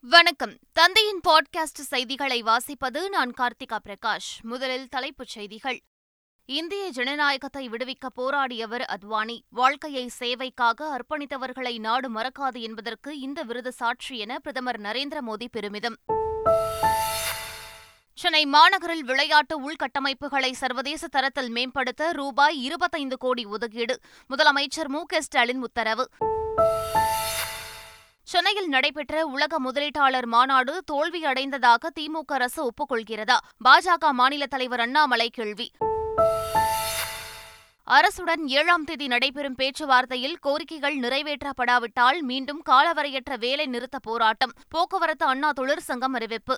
வணக்கம். தந்தையின் பாட்காஸ்ட் செய்திகளை வாசிப்பது நான் கார்த்திகா பிரகாஷ். முதலில் தலைப்புச் செய்திகள். இந்திய ஜனநாயகத்தை விடுவிக்க போராடியவர் அத்வானி. வாழ்க்கையை சேவைக்காக அர்ப்பணித்தவர்களை நாடு மறக்காது என்பதற்கு இந்த விருது சாட்சி என பிரதமர் நரேந்திர மோடி பெருமிதம். சென்னை மாநகரில் விளையாட்டு உள்கட்டமைப்புகளை சர்வதேச தரத்தில் மேம்படுத்த ரூபாய் இருபத்தைந்து கோடி ஒதுக்கீடு. முதலமைச்சர் மு க ஸ்டாலின் உத்தரவு. சென்னையில் நடைபெற்ற உலக முதலீட்டாளர் மாநாடு தோல்வியடைந்ததாக திமுக அரசு ஒப்புக்கொள்கிறதா. பாஜக மாநில தலைவர் அண்ணாமலை கேள்வி. அரசுடன் ஏழாம் தேதி நடைபெறும் பேச்சுவார்த்தையில் கோரிக்கைகள் நிறைவேற்றப்படாவிட்டால் மீண்டும் காலவரையற்ற வேலை நிறுத்த போராட்டம். போக்குவரத்து அண்ணா தொழிற்சங்கம் அறிவிப்பு.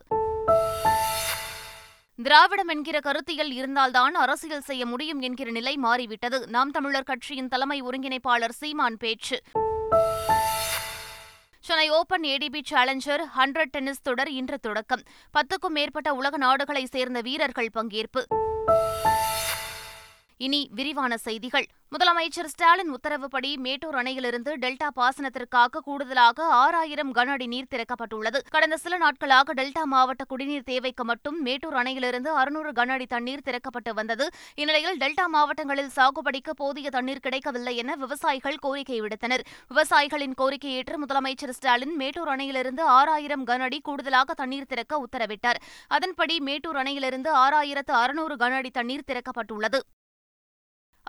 திராவிடம் என்கிற கருத்தியல் இருந்தால்தான் அரசியல் செய்ய முடியும் என்கிற நிலை மாறிவிட்டது. நாம் தமிழர் கட்சியின் தலைமை ஒருங்கிணைப்பாளர் சீமான் பேச்சு. Open ATP challenger hundred tennis தொடர் இன்று தொடக்கம். பத்துக்கும் மேற்பட்ட உலக நாடுகளைச் சேர்ந்த வீரர்கள் பங்கேற்பு. இனி விரிவான செய்திகள். முதலமைச்சர் ஸ்டாலின் உத்தரவுப்படி மேட்டூர் அணையிலிருந்து டெல்டா பாசனத்திற்காக கூடுதலாக ஆறாயிரம் கன அடி நீர் திறக்கப்பட்டுள்ளது. கடந்த சில நாட்களாக டெல்டா மாவட்ட குடிநீர் தேவைக்கு மட்டும் மேட்டூர் அணையிலிருந்து அறுநூறு கன அடி தண்ணீர் திறக்கப்பட்டு வந்தது. இந்நிலையில் டெல்டா மாவட்டங்களில் சாகுபடிக்கு போதிய தண்ணீர் கிடைக்கவில்லை என விவசாயிகள் கோரிக்கை விடுத்தனர். விவசாயிகளின் கோரிக்கை ஏற்று முதலமைச்சர் ஸ்டாலின் மேட்டூர் அணையிலிருந்து ஆறாயிரம் கன அடி கூடுதலாக தண்ணீர் திறக்க உத்தரவிட்டார். அதன்படி மேட்டூர் அணையிலிருந்து ஆறாயிரத்து அறுநூறு கன அடி தண்ணீர் திறக்கப்பட்டுள்ளது.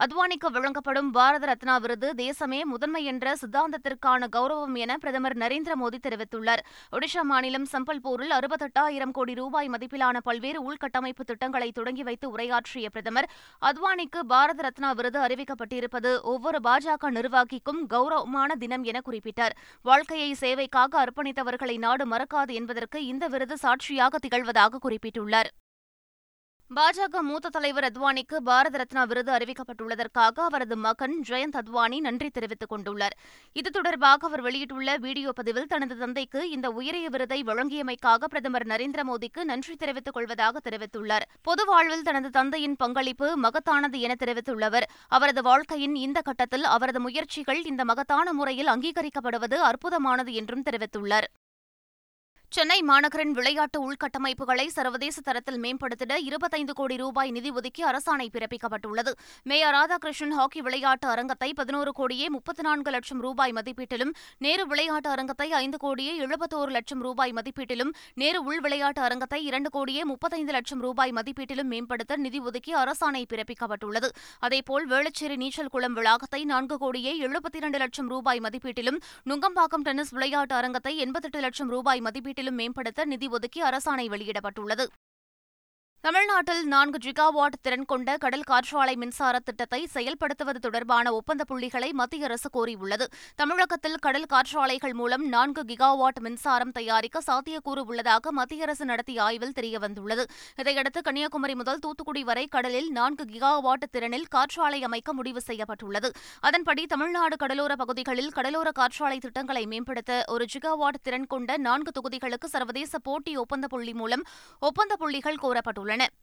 அத்வானிக்கு வழங்கப்படும் பாரத ரத்னா விருது தேசமே முதன்மை என்ற சித்தாந்தத்திற்கான கௌரவம் என பிரதமர் நரேந்திர மோடி தெரிவித்துள்ளார். ஒடிஷா மாநிலம் சம்பல்பூரில் அறுபத்தெட்டாயிரம் கோடி ரூபாய் மதிப்பிலான பல்வேறு உள்கட்டமைப்பு திட்டங்களை தொடங்கி வைத்து உரையாற்றிய பிரதமர் அத்வானிக்கு பாரத ரத்னா விருது அறிவிக்கப்பட்டிருப்பது ஒவ்வொரு பாஜக நிர்வாகிக்கும் கௌரவமான தினம் என குறிப்பிட்டார். வாழ்க்கையை சேவைக்காக அர்ப்பணித்தவர்களை நாடு மறக்காது என்பதற்கு இந்த விருது சாட்சியாக திகழ்வதாக குறிப்பிட்டுள்ளார். பாஜக மூத்த தலைவர் அத்வானிக்கு பாரத ரத்னா விருது அறிவிக்கப்பட்டுள்ளதற்காக அவரது மகன் ஜெயந்த் அத்வானி நன்றி தெரிவித்துக் கொண்டுள்ளார். இது தொடர்பாக அவர் வெளியிட்டுள்ள வீடியோ பதிவில் தனது தந்தைக்கு இந்த உயரிய விருதை வழங்கியமைக்காக பிரதமர் நரேந்திர மோடிக்கு நன்றி தெரிவித்துக் கொள்வதாக தெரிவித்துள்ளார். பொது வாழ்வில் தனது தந்தையின் பங்களிப்பு மகத்தானது என தெரிவித்துள்ளவர். அவரது வாழ்க்கையின் இந்த கட்டத்தில் அவரது முயற்சிகள் இந்த மகத்தான முறையில் அங்கீகரிக்கப்படுவது அற்புதமானது என்றும் தெரிவித்துள்ளார். சென்னை மாநகரின் விளையாட்டு உள்கட்டமைப்புகளை சர்வதேச தரத்தில் மேம்படுத்திட இருபத்தைந்து கோடி ரூபாய் நிதி ஒதுக்கி அரசாணை பிறப்பிக்கப்பட்டுள்ளது. மேயர் ராதாகிருஷ்ணன் ஹாக்கி விளையாட்டு அரங்கத்தை பதினோரு கோடியே முப்பத்தி நான்கு லட்சம் ரூபாய் மதிப்பீட்டிலும் நேரு விளையாட்டு அரங்கத்தை ஐந்து கோடியே எழுபத்தோரு லட்சம் ரூபாய் மதிப்பீட்டிலும் நேரு உள் விளையாட்டு அரங்கத்தை இரண்டு கோடியே முப்பத்தைந்து லட்சம் ரூபாய் மதிப்பீட்டிலும் மேம்படுத்த நிதி ஒதுக்கி அரசாணை பிறப்பிக்கப்பட்டுள்ளது. அதேபோல் வேளச்சேரி நீச்சல் குளம் வளாகத்தை நான்கு கோடியே எழுபத்தி இரண்டு லட்சம் ரூபாய் மதிப்பீட்டிலும் நுங்கம்பாக்கம் டென்னிஸ் விளையாட்டு அரங்கத்தை எண்பத்தெட்டு லட்சம் ரூபாய் மேம்படுத்த நிதி ஒதுக்கி அரசாணை வெளியிடப்பட்டுள்ளது தமிழ்நாட்டில் நான்கு ஜிகாவாட் திறன் கொண்ட கடல் காற்றாலை மின்சார திட்டத்தை செயல்படுத்துவது தொடர்பான ஒப்பந்த புள்ளிகளை மத்திய அரசு கோரியுள்ளது. தமிழகத்தில் கடல் காற்றாலைகள் மூலம் நான்கு கிகாவாட் மின்சாரம் தயாரிக்க சாத்தியக்கூறு உள்ளதாக மத்திய அரசு நடத்திய ஆய்வில் தெரியவந்துள்ளது. இதையடுத்து கன்னியாகுமரி முதல் தூத்துக்குடி வரை கடலில் நான்கு கிகாவாட் திறனில் காற்றாலை அமைக்க முடிவு செய்யப்பட்டுள்ளது. அதன்படி தமிழ்நாடு கடலோர பகுதிகளில் கடலோர காற்றாலை திட்டங்களை மேம்படுத்த ஒரு ஜிகாவாட் திறன் கொண்ட நான்கு தொகுதிகளுக்கு சர்வதேச போட்டி ஒப்பந்த புள்ளி மூலம் ஒப்பந்த புள்ளிகள் கோரப்பட்டுள்ளன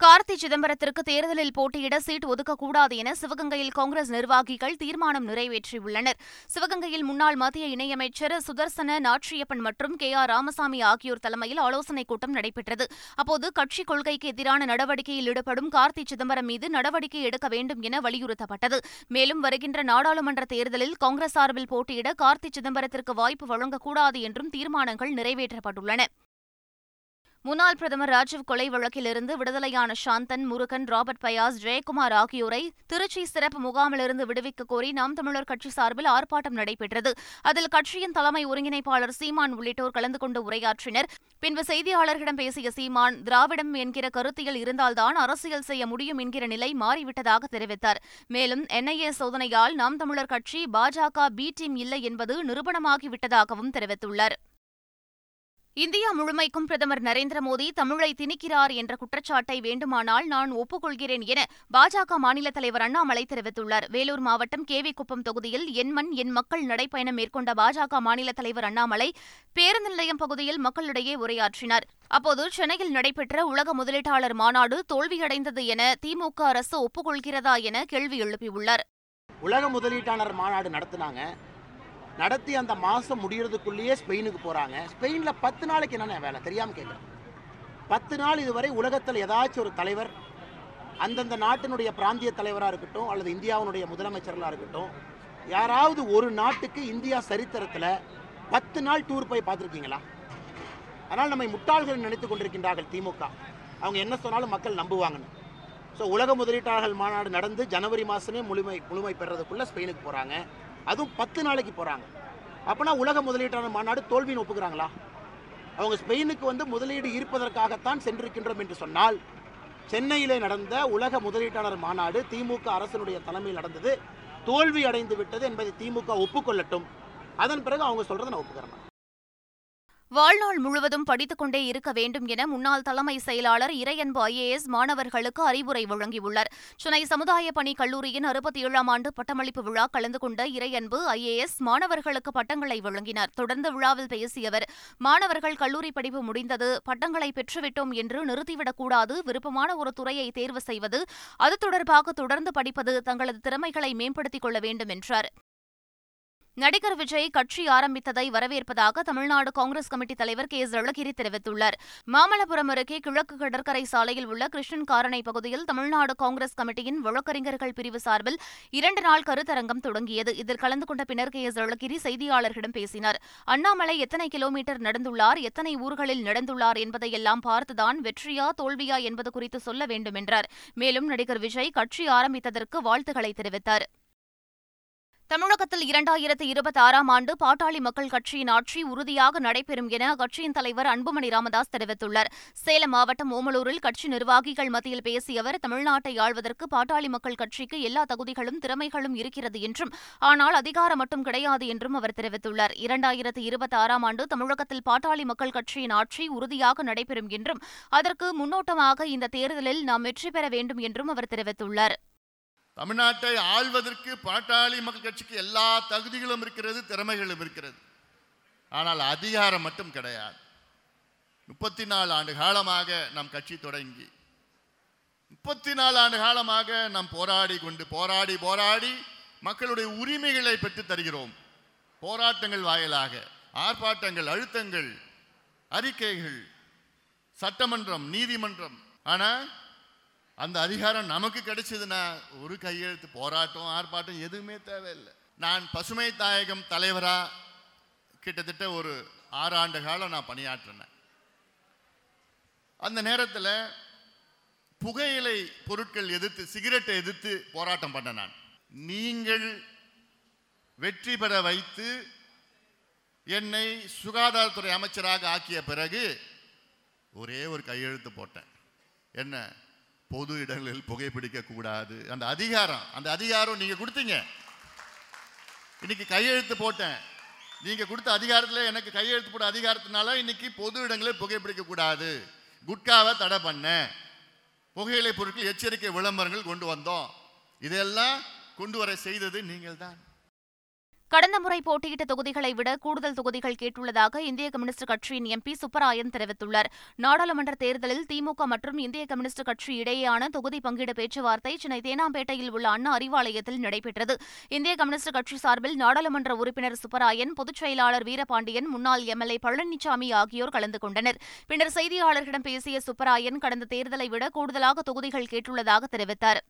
கார்த்தி சிதம்பரத்திற்கு தேர்தலில் போட்டியிட சீட் ஒதுக்கக்கூடாது என சிவகங்கையில் காங்கிரஸ் நிர்வாகிகள் தீர்மானம் நிறைவேற்றியுள்ளனர். சிவகங்கையில் முன்னாள் மத்திய இணையமைச்சர் சுதர்சன நாச்சியப்பன் மற்றும் கே ஆர் ராமசாமி ஆகியோர் தலைமையில் ஆலோசனைக் கூட்டம் நடைபெற்றது. அப்போது கட்சி கொள்கைக்கு எதிரான நடவடிக்கையில் ஈடுபடும் கார்த்தி சிதம்பரம் மீது நடவடிக்கை எடுக்க வேண்டும் என வலியுறுத்தப்பட்டது. மேலும் வருகின்ற நாடாளுமன்ற தேர்தலில் காங்கிரஸ் சார்பில் போட்டியிட கார்த்தி சிதம்பரத்திற்கு வாய்ப்பு வழங்கக்கூடாது என்றும் தீர்மானங்கள் நிறைவேற்றப்பட்டுள்ளன. முன்னாள் பிரதமர் ராஜீவ் கொலை வழக்கிலிருந்து விடுதலையான சாந்தன் முருகன் ராபர்ட் பயாஸ் ஜெயக்குமார் ஆகியோரை திருச்சி சிறப்பு முகாமிலிருந்து விடுவிக்க கோரி நாம் தமிழர் கட்சி சார்பில் ஆர்ப்பாட்டம் நடைபெற்றது. அதில் கட்சியின் தலைமை ஒருங்கிணைப்பாளர் சீமான் உள்ளிட்டோர் கலந்து கொண்டு உரையாற்றினர். பின்பு செய்தியாளர்களிடம் பேசிய சீமான் திராவிடம் என்கிற கருத்தியல் இருந்தால்தான் அரசியல் செய்ய முடியும் என்கிற நிலை மாறிவிட்டதாக தெரிவித்தார். மேலும் என்ஐஏ சோதனையால் நாம் தமிழர் கட்சி பாஜக பி டீம் இல்லை என்பது நிரூபணமாகிவிட்டதாகவும் தெரிவித்துள்ளார். இந்தியா முழுமைக்கும் பிரதமர் நரேந்திர மோடி தமிழை திணிக்கிறார் என்ற குற்றச்சாட்டை வேண்டுமானால் நான் ஒப்புக்கொள்கிறேன் என பாஜக மாநில தலைவர் அண்ணாமலை தெரிவித்துள்ளார். வேலூர் மாவட்டம் கேவிக்குப்பம் தொகுதியில் என் மண் என் மக்கள் நடைப்பயணம் மேற்கொண்ட பாஜக மாநில தலைவர் அண்ணாமலை பேருந்து நிலையம் பகுதியில் மக்களிடையே உரையாற்றினார். அப்போது சென்னையில் நடைபெற்ற உலக முதலீட்டாளர் மாநாடு தோல்வியடைந்தது என திமுக அரசு ஒப்புக்கொள்கிறதா என கேள்வி எழுப்பியுள்ளார். உலக முதலீட்டாளர் மாநாடு நடத்தினாங்க. நடத்தி அந்த மாதம் முடிகிறதுக்குள்ளேயே ஸ்பெயினுக்கு போகிறாங்க ஸ்பெயினில் பத்து நாளைக்கு என்னென்ன வேலை? தெரியாமல் கேட்குறேன் பத்து நாள் இதுவரை உலகத்தில் ஏதாச்சும் ஒரு தலைவர் அந்தந்த நாட்டினுடைய பிராந்திய தலைவராக இருக்கட்டும் அல்லது இந்தியாவினுடைய முதலமைச்சர்களாக இருக்கட்டும் யாராவது ஒரு நாட்டுக்கு இந்தியா சரித்திரத்தில் பத்து நாள் டூர் போய் பார்த்துருக்கீங்களா? அதனால் நம்மை முட்டாள்கள் நினைத்து கொண்டிருக்கின்றார்கள் திமுக. அவங்க என்ன சொன்னாலும் மக்கள் நம்புவாங்கன்னு. ஸோ உலக முதலீட்டாளர்கள் மாநாடு நடந்து ஜனவரி மாதமே முழுமை முழுமை பெறதுக்குள்ளே ஸ்பெயினுக்கு போகிறாங்க அதுவும் பத்து நாளைக்கு போகிறாங்க அப்போனா உலக முதலீட்டாளர் மாநாடு தோல்வின்னு ஒப்புக்கிறாங்களா? அவங்க ஸ்பெயினுக்கு வந்து முதலீடு இருப்பதற்காகத்தான் சென்றிருக்கின்றோம் என்று சொன்னால் சென்னையிலே நடந்த உலக முதலீட்டாளர் மாநாடு திமுக அரசனுடைய தலைமையில் நடந்தது. தோல்வி அடைந்து விட்டது என்பதை திமுக ஒப்புக்கொள்ளட்டும். அதன் பிறகு அவங்க சொல்கிறத நான் ஒப்புக்கிறேன். வாழ்நாள் முழுவதும் படித்துக் கொண்டே இருக்க வேண்டும் என முன்னாள் தலைமை செயலாளர் இறையன்பு ஐஏஎஸ் மாணவர்களுக்கு அறிவுரை வழங்கியுள்ளார். சென்னை சமுதாய பணி கல்லூரியின் அறுபத்தி ஏழாம் ஆண்டு பட்டமளிப்பு விழா கலந்து கொண்ட இறையன்பு ஐஏஎஸ் மாணவர்களுக்கு பட்டங்களை வழங்கினார். தொடர்ந்து விழாவில் பேசிய அவர் மாணவர்கள் கல்லூரி படிப்பு முடிந்தது பட்டங்களை பெற்றுவிட்டோம் என்று நிறுத்திவிடக்கூடாது விருப்பமான ஒரு துறையை தேர்வு செய்வது அது தொடர்பாக தொடர்ந்து படிப்பது தங்களது திறமைகளை மேம்படுத்திக் கொள்ள வேண்டும் என்றார். நடிகர் விஜய் கட்சி ஆரம்பித்ததை வரவேற்பதாக தமிழ்நாடு காங்கிரஸ் கமிட்டி தலைவர் கே எஸ் அழகிரி தெரிவித்துள்ளார். மாமல்லபுரம் அருகே கிழக்கு கடற்கரை சாலையில் உள்ள கிருஷ்ணன் காரணை பகுதியில் தமிழ்நாடு காங்கிரஸ் கமிட்டியின் வழக்கறிஞர்கள் பிரிவு சார்பில் இரண்டு நாள் கருத்தரங்கம் தொடங்கியது. இதில் கலந்து கொண்ட பின்னர் கே எஸ் அழகிரி செய்தியாளர்களிடம் பேசினார். அண்ணாமலை எத்தனை கிலோமீட்டர் நடந்துள்ளார் எத்தனை ஊர்களில் நடந்துள்ளார் என்பதையெல்லாம் பார்த்துதான் வெற்றியா தோல்வியா என்பது குறித்து சொல்ல வேண்டும் என்றார். மேலும் நடிகர் விஜய் கட்சி ஆரம்பித்ததற்கு வாழ்த்துக்களை தெரிவித்தார். தமிழகத்தில் இரண்டாயிரத்து இருபத்தி ஆறாம் ஆண்டு பாட்டாளி மக்கள் கட்சியின் ஆட்சி உறுதியாக நடைபெறும் என அக்கட்சியின் தலைவர் அன்புமணி ராமதாஸ் தெரிவித்துள்ளார். சேலம் மாவட்டம் ஓமலூரில் கட்சி நிர்வாகிகள் மத்தியில் பேசிய அவர் தமிழ்நாட்டை ஆள்வதற்கு பாட்டாளி மக்கள் கட்சிக்கு எல்லா தகுதிகளும் திறமைகளும் இருக்கிறது என்றும் ஆனால் அதிகாரம் மட்டும் கிடையாது என்றும் அவர் தெரிவித்துள்ளார். இரண்டாயிரத்து இருபத்தி ஆறாம் ஆண்டு தமிழகத்தில் பாட்டாளி மக்கள் கட்சியின் ஆட்சி உறுதியாக நடைபெறும் என்றும் அதற்கு முன்னோட்டமாக இந்த தேர்தலில் நாம் வெற்றி பெற வேண்டும் என்றும் அவர் தெரிவித்துள்ளார். தமிழ்நாட்டை ஆள்வதற்கு பாட்டாளி மக்கள் கட்சிக்கு எல்லா தகுதிகளும் இருக்கிறது திறமைகளும் இருக்கிறது. ஆனால் அதிகாரம் மட்டும் கிடையாது. முப்பத்தி நாலு ஆண்டு காலமாக நம் கட்சி தொடங்கி முப்பத்தி நாலு ஆண்டு காலமாக நாம் போராடி கொண்டு போராடி போராடி மக்களுடைய உரிமைகளை பெற்று தருகிறோம். போராட்டங்கள் வாயிலாக ஆர்ப்பாட்டங்கள் அழுத்தங்கள் அறிக்கைகள் சட்டமன்றம் நீதிமன்றம். ஆனால் அந்த அதிகாரம் நமக்கு கிடைச்சதுன்னா ஒரு கையெழுத்து போராட்டம் ஆர்ப்பாட்டம் எதுவுமே தேவையில்லை. நான் பசுமை தாயகம் தலைவராக கிட்டத்தட்ட ஒரு ஆறு ஆண்டு காலம் நான் பணியாற்றினேன். அந்த நேரத்தில் புகையிலை பொருட்கள் எதிர்த்து சிகரெட்டை எதிர்த்து போராட்டம் பண்ண நான். நீங்கள் வெற்றி பெற வைத்து என்னை சுகாதாரத்துறை அமைச்சராக ஆக்கிய பிறகு ஒரே ஒரு கையெழுத்து போட்டேன். என்ன? பொது இடங்களில் புகைப்பிடிக்க கூடாது. அந்த அதிகாரம் அந்த அதிகாரம் நீங்க கொடுத்தீங்க. இன்னைக்கு கையெழுத்து போட்டேன். நீங்க கொடுத்த அதிகாரத்தில் எனக்கு கையெழுத்து போட்ட அதிகாரத்தினால இன்னைக்கு பொது இடங்களில் புகைப்பிடிக்க கூடாது. குட்காவை தடை பண்ண புகையிலை பொருட்கள் எச்சரிக்கை விளம்பரங்கள் கொண்டு வந்தோம். இதெல்லாம் கொண்டு வர செய்தது நீங்கள் தான் கடந்த முறை போட்டியிட்ட தொகுதிகளை விட கூடுதல் தொகுதிகள் கேட்டுள்ளதாக இந்திய கம்யூனிஸ்ட் கட்சியின் எம்பி சுப்பராயன் தெரிவித்துள்ளார். நாடாளுமன்ற தேர்தலில் திமுக மற்றும் இந்திய கம்யூனிஸ்ட் கட்சி இடையேயான தொகுதி பங்கீடு பேச்சுவார்த்தை சென்னை தேனாம்பேட்டையில் உள்ள அண்ணா அறிவாலயத்தில் நடைபெற்றது. இந்திய கம்யூனிஸ்ட் கட்சி சார்பில் நாடாளுமன்ற உறுப்பினர் சுப்பராயன் பொதுச் செயலாளர் வீரபாண்டியன் முன்னாள் எம்எல்ஏ பழனிசாமி ஆகியோர் கலந்து கொண்டனர். பின்னர் செய்தியாளர்களிடம் பேசிய சுப்பராயன் கடந்த தேர்தலை விட கூடுதலாக தொகுதிகள் கேட்டுள்ளதாக தெரிவித்தார்.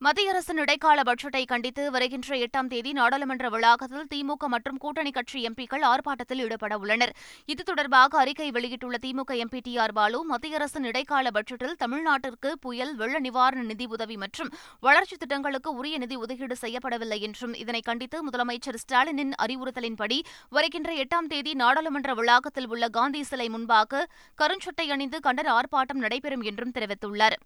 மத்திய அரசின் இடைக்கால பட்ஜெட்டை கண்டித்து வருகின்ற எட்டாம் தேதி நாடாளுமன்ற வளாகத்தில் திமுக மற்றும் கூட்டணி கட்சி எம்பிக்கள் ஆர்ப்பாட்டத்தில் ஈடுபட உள்ளனர். இது தொடர்பாக அறிக்கை வெளியிட்டுள்ள DMK MP T R Baalu மத்திய அரசின் இடைக்கால பட்ஜெட்டில் தமிழ்நாட்டிற்கு புயல் வெள்ள நிவாரண நிதி உதவி மற்றும் வளர்ச்சித் திட்டங்களுக்கு உரிய நிதி ஒதுக்கீடு செய்யப்படவில்லை என்றும் இதனை கண்டித்து முதலமைச்சர் ஸ்டாலினின் அறிவுறுத்தலின்படி வருகின்ற எட்டாம் தேதி நாடாளுமன்ற வளாகத்தில் உள்ள காந்தி சிலை முன்பாக கருஞ்சட்டை அணிந்து கண்டன ஆர்ப்பாட்டம் நடைபெறும் என்றும் தெரிவித்துள்ளார்.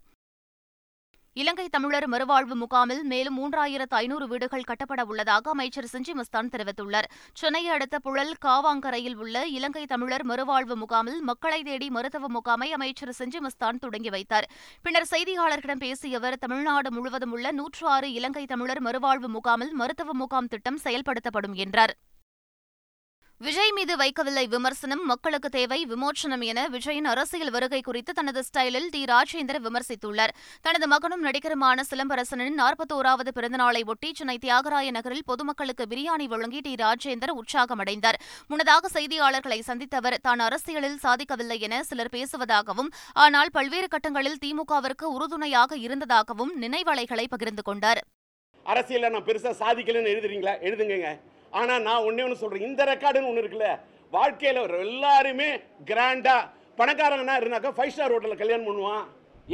இலங்கை தமிழர் மறுவாழ்வு முகாமில் மேலும் மூன்றாயிரத்து ஐநூறு வீடுகள் கட்டப்பட உள்ளதாக அமைச்சர் செஞ்சி மஸ்தான் தெரிவித்துள்ளார். சென்னையை அடுத்த புழல் காவாங்கரையில் உள்ள இலங்கை தமிழர் மறுவாழ்வு முகாமில் மக்களை தேடி மருத்துவ முகாமை அமைச்சர் செஞ்சி மஸ்தான் தொடங்கி வைத்தார். பின்னர் செய்தியாளர்களிடம் பேசிய அவர் தமிழ்நாடு முழுவதும் உள்ள நூற்று ஆறு இலங்கை தமிழர் மறுவாழ்வு முகாமில் மருத்துவ முகாம் திட்டம் செயல்படுத்தப்படும் என்றார். விஜய் மீது வைக்கவில்லை விமர்சனம் மக்களுக்கு தேவை விமோச்சனம் என விஜயின் அரசியல் வருகை குறித்து தனது ஸ்டைலில் டி. ராஜேந்தர் விமர்சித்துள்ளார். தனது மகனும் நடிகருமான சிலம்பரசனின் நாற்பத்தோராவது பிறந்தநாளை ஒட்டி சென்னை தியாகராய நகரில் பொதுமக்களுக்கு பிரியாணி வழங்கி டி. ராஜேந்தர் உற்சாகமடைந்தார். முன்னதாக செய்தியாளர்களை சந்தித்த அவர் தான் அரசியலில் சாதிக்கவில்லை என சிலர் பேசுவதாகவும் ஆனால் பல்வேறு கட்டங்களில் திமுகவிற்கு உறுதுணையாக இருந்ததாகவும் நினைவலைகளை பகிர்ந்து கொண்டார். அரசியலில் நான் பெருசா சாதிக்கலன்னு எழுதுறீங்களா? எழுதுங்க ஆனால் நான் ஒன்றே ஒன்று சொல்கிறேன் இந்த ரெக்கார்டுன்னு ஒன்று இருக்குல்ல வாழ்க்கையில் எல்லாருமே கிராண்டாக பணக்காரங்கன்னா இருந்தாக்கா ஃபைவ் ஸ்டார் ஹோட்டலில் கல்யாணம் பண்ணுவான்.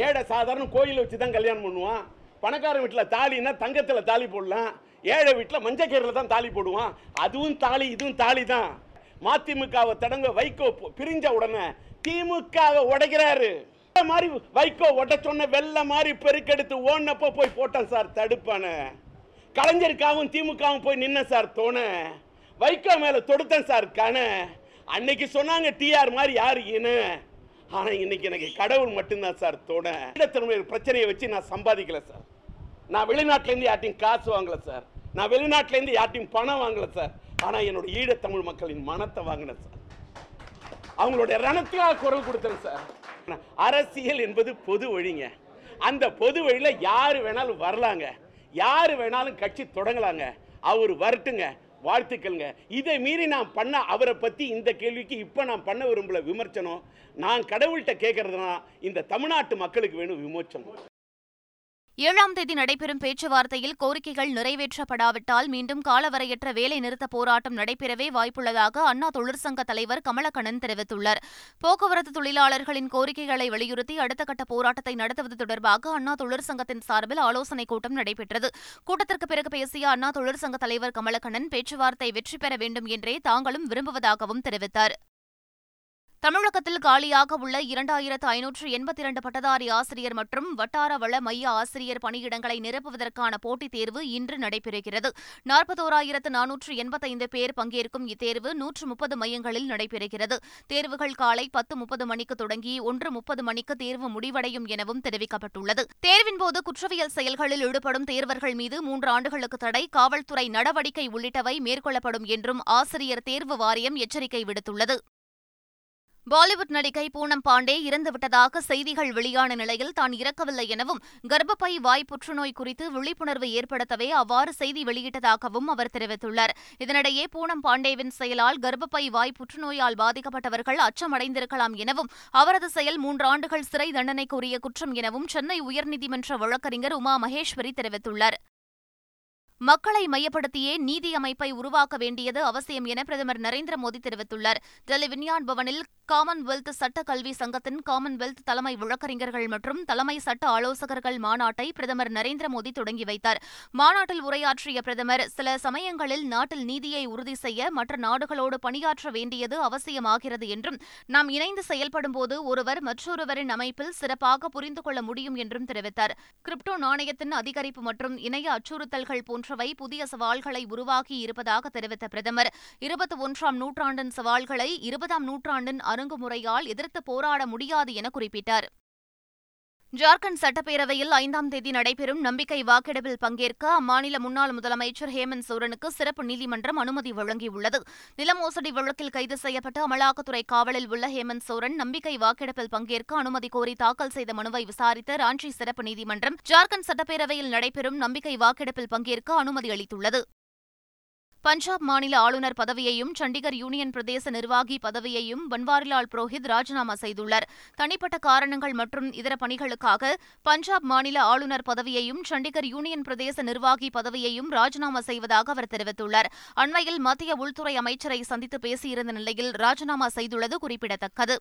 ஏழை சாதாரண கோயிலை வச்சு தான் கல்யாணம் பண்ணுவான். பணக்காரன் வீட்டில் தாலின்னா தங்கத்தில் தாலி போடலாம். ஏழை வீட்டில் மஞ்சக்கீரில் தான் தாலி போடுவான். அதுவும் தாலி இதுவும் தாலி தான். மதிமுகவை தடங்க வைகோ பிரிஞ்ச உடனே திமுகவை உடைக்கிறாரு. மாதிரி வைகோ உடச்சொன்ன வெள்ள மாதிரி பெருக்கெடுத்து ஓடினப்போ போய் போட்டான் சார் தடுப்பானே. கலைஞருக்காகவும் திமுகவும் போய் நின்ன சார் தோண. வைகோ மேலே தொடுத்தேன் சார் கண. அன்னைக்கு சொன்னாங்க டிஆர் மாதிரி யாரு இனு. ஆனால் இன்னைக்கு எனக்கு கடவுள் மட்டும்தான் சார் தோண. ஈழத்தினுடைய பிரச்சனையை வச்சு நான் சம்பாதிக்கல சார். நான் வெளிநாட்டிலேருந்து யார்ட்டையும் காசு வாங்கலை சார். நான் வெளிநாட்டிலேருந்து யார்ட்டையும் பணம் வாங்கலை சார். ஆனால் என்னோட ஈழத்தமிழ் மக்களின் மனத்தை வாங்கினேன் சார். அவங்களுடைய ரணத்துக்காக குரல் கொடுத்தேன் சார். அரசியல் என்பது பொது வழிங்க அந்த பொது வழியில் யார் வேணாலும் வரலாங்க. யார் வேணாலும் கட்சி தொடங்கலாங்க. அவர் வரட்டுங்க வாழ்த்துக்கள்ங்க. இதை மீறி நான் பண்ண அவரை பற்றி இந்த கேள்விக்கு இப்போ நான் பண்ண விரும்பல விமர்சனம். நான் கடவுள்கிட்ட கேட்குறதுனா இந்த தமிழ்நாட்டு மக்களுக்கு வேணும் விமோச்சனம் ஏழாம் தேதி நடைபெறும் பேச்சுவார்த்தையில் கோரிக்கைகள் நிறைவேற்றப்படாவிட்டால் மீண்டும் காலவரையற்ற வேலைநிறுத்த போராட்டம் நடைபெறவே வாய்ப்புள்ளதாக அண்ணா தொழிற்சங்க தலைவர் கமலக்கண்ணன் தெரிவித்துள்ளார். போக்குவரத்து தொழிலாளர்களின் கோரிக்கைகளை வலியுறுத்தி அடுத்த கட்ட போராட்டத்தை நடத்துவது தொடர்பாக அண்ணா தொழிற்சங்கத்தின் சார்பில் ஆலோசனைக் கூட்டம் நடைபெற்றது. கூட்டத்திற்கு பிறகு பேசிய அண்ணா தொழிற்சங்க தலைவர் கமலக்கண்ணன் பேச்சுவார்த்தை வெற்றி பெற வேண்டும் என்றே தாங்களும் விரும்புவதாகவும் தெரிவித்தார். தமிழகத்தில் காலியாக உள்ள இரண்டாயிரத்து ஐநூற்று எண்பத்தி இரண்டு பட்டதாரி ஆசிரியர் மற்றும் வட்டார வள மைய ஆசிரியர் பணியிடங்களை நிரப்புவதற்கான போட்டித் தேர்வு இன்று நடைபெறுகிறது. நாற்பத்தோராயிரத்து நானூற்று எண்பத்தைந்து பேர் பங்கேற்கும் இத்தேர்வு நூற்று முப்பது மையங்களில் நடைபெறுகிறது. தேர்வுகள் காலை பத்து முப்பது மணிக்கு தொடங்கி ஒன்று முப்பது மணிக்கு தேர்வு முடிவடையும் எனவும் தெரிவிக்கப்பட்டுள்ளது. தேர்வின்போது குற்றவியல் செயல்களில் ஈடுபடும் தேர்வர்கள் மீது மூன்று ஆண்டுகளுக்கு தடை காவல்துறை நடவடிக்கை உள்ளிட்டவை மேற்கொள்ளப்படும் என்றும் ஆசிரியர் தேர்வு வாரியம் எச்சரிக்கை விடுத்துள்ளது. பாலிவுட் நடிகை பூனம் பாண்டே இறந்துவிட்டதாக செய்திகள் வெளியான நிலையில் தான் இறக்கவில்லை எனவும் கர்ப்பப்பை வாய் புற்றுநோய் குறித்து விழிப்புணர்வு ஏற்படுத்தவே அவ்வாறு செய்தி வெளியிட்டதாகவும் அவர் தெரிவித்துள்ளார். இதனிடையே பூனம் பாண்டேவின் செயலால் கர்ப்பப்பை வாய் புற்றுநோயால் பாதிக்கப்பட்டவர்கள் அச்சமடைந்திருக்கலாம் எனவும் அவரது செயல் மூன்றாண்டுகள் சிறை தண்டனைக்குரிய குற்றம் எனவும் சென்னை உயர்நீதிமன்ற வழக்கறிஞர் உமா மகேஸ்வரி தெரிவித்துள்ளார். மக்களை மையப்படுத்தியே நீதி அமைப்பை உருவாக்க வேண்டியது அவசியம் என பிரதமர் நரேந்திர மோடி தெரிவித்துள்ளார். டெல்லி விஞ்ஞான் பவனில் காமன்வெல்த் சட்ட கல்வி சங்கத்தின் காமன்வெல்த் தலைமை வழக்கறிஞர்கள் மற்றும் தலைமை சட்ட ஆலோசகர்கள் மாநாட்டை பிரதமர் நரேந்திர மோடி தொடங்கி வைத்தார். மாநாட்டில் உரையாற்றிய பிரதமர் சில சமயங்களில் நாட்டில் நீதியை உறுதி செய்ய மற்ற நாடுகளோடு பணியாற்ற வேண்டியது அவசியமாகிறது என்றும் நாம் இணைந்து செயல்படும்போது ஒருவர் மற்றொருவரின் அமைப்பில் சிறப்பாக புரிந்து கொள்ள முடியும் என்றும் தெரிவித்தார். கிரிப்டோ நாணயத்தின் அதிகரிப்பு மற்றும் இணைய அச்சுறுத்தல்கள் போன்ற போன்றவை புதிய சவால்களை உருவாக்கி இருப்பதாக தெரிவித்த பிரதமர். இருபத்தி ஒன்றாம் நூற்றாண்டின் சவால்களை இருபதாம் நூற்றாண்டின் அணுகுமுறையால் எதிர்த்து போராட முடியாது என குறிப்பிட்டார். ஜார்க்கண்ட் சட்டப்பேரவையில் ஐந்தாம் தேதி நடைபெறும் நம்பிக்கை வாக்கெடுப்பில் பங்கேற்க அம்மாநில முன்னாள் முதலமைச்சர் ஹேமந்த் சோரனுக்கு சிறப்பு நீதிமன்றம் அனுமதி வழங்கியுள்ளது. நில மோசடி வழக்கில் கைது செய்யப்பட்ட அமலாக்கத்துறை காவலில் உள்ள ஹேமந்த் சோரன் நம்பிக்கை வாக்கெடுப்பில் பங்கேற்க அனுமதி கோரி தாக்கல் செய்த மனுவை விசாரித்த ராஞ்சி சிறப்பு நீதிமன்றம் ஜார்க்கண்ட் சட்டப்பேரவையில் நடைபெறும் நம்பிக்கை வாக்கெடுப்பில் பங்கேற்க அனுமதி அளித்துள்ளது. பஞ்சாப் மாநில ஆளுநர் பதவியையும் சண்டிகர் யூனியன் பிரதேச நிர்வாகி பதவியையும் பன்வாரிலால் புரோஹித் ராஜினாமா செய்துள்ளார். தனிப்பட்ட காரணங்கள் மற்றும் இதர பணிகளுக்காக பஞ்சாப் மாநில ஆளுநர் பதவியையும் சண்டிகர் யூனியன் பிரதேச நிர்வாகி பதவியையும் ராஜினாமா செய்வதாக அவர் தெரிவித்துள்ளார். அண்மையில் மத்திய உள்துறை அமைச்சரை சந்தித்து பேசியிருந்த நிலையில் ராஜினாமா செய்துள்ளது குறிப்பிடத்தக்கது.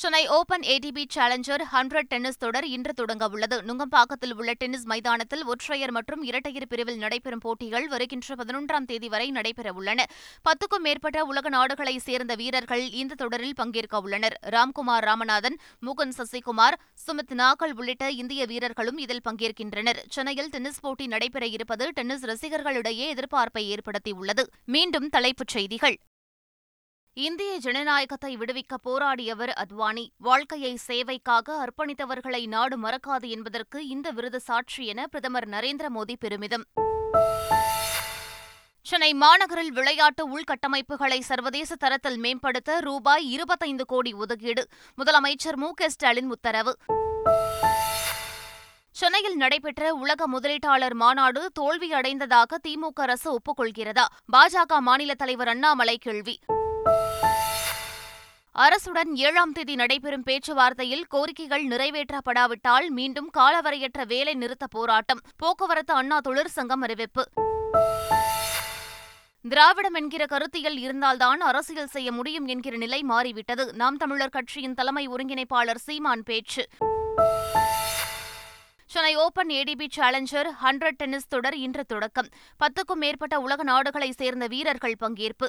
Chennai open ATP challenger hundred tennis தொடர் இன்று தொடங்க உள்ளது. நுங்கம்பாக்கத்தில் உள்ள டென்னிஸ் மைதானத்தில் ஒற்றையர் மற்றும் இரட்டையர் பிரிவில் நடைபெறும் போட்டிகள் வருகின்ற பதினொன்றாம் தேதி வரை நடைபெற உள்ளன. பத்துக்கும் மேற்பட்ட உலக நாடுகளைச் சேர்ந்த வீரர்கள் இந்த தொடரில் பங்கேற்க உள்ளனர். ராம்குமார் ராமநாதன் முகுந்த் சசிகுமார் சுமித் நாகல் உள்ளிட்ட இந்திய வீரர்களும் இதில் பங்கேற்கின்றனர். சென்னையில் டென்னிஸ் போட்டி நடைபெற இருப்பது டென்னிஸ் ரசிகர்களிடையே எதிர்பார்ப்பை ஏற்படுத்தியுள்ளது. மீண்டும் தலைப்புச் செய்திகள். இந்திய ஜனநாயகத்தை விடுவிக்க போராடியவர் அத்வானி. வாழ்க்கையை சேவைக்காக அர்ப்பணித்தவர்களை நாடு மறக்காது என்பதற்கு இந்த விருது சாட்சி என பிரதமர் நரேந்திர மோடி பெருமிதம். சென்னை மாநகரில் விளையாட்டு உள்கட்டமைப்புகளை சர்வதேச தரத்தில் மேம்படுத்த ரூபாய் இருபத்தைந்து கோடி ஒதுக்கீடு. முதலமைச்சர் மு க ஸ்டாலின் உத்தரவு. சென்னையில் நடைபெற்ற உலக முதலீட்டாளர் மாநாடு தோல்வியடைந்ததாக திமுக அரசு ஒப்புக்கொள்கிறதா? பாஜக மாநில தலைவர் அண்ணாமலை கேள்வி. அரசுடன் ஏழாம் தேதி நடைபெறும் பேச்சுவார்த்தையில் கோரிக்கைகள் நிறைவேற்றப்படாவிட்டால் மீண்டும் காலவரையற்ற வேலை நிறுத்த போராட்டம். போக்குவரத்து அண்ணா தொழிற்சங்கம் அறிவிப்பு. திராவிடம் என்கிற கருத்தியல் இருந்தால்தான் அரசியல் செய்ய முடியும் என்கிற நிலை மாறிவிட்டது. நாம் தமிழர் கட்சியின் தலைமை ஒருங்கிணைப்பாளர் சீமான் பேச்சு. Chennai open ATP challenger hundred tennis தொடர் இன்று தொடக்கம். பத்துக்கும் மேற்பட்ட உலக நாடுகளைச் சேர்ந்த வீரர்கள் பங்கேற்பு.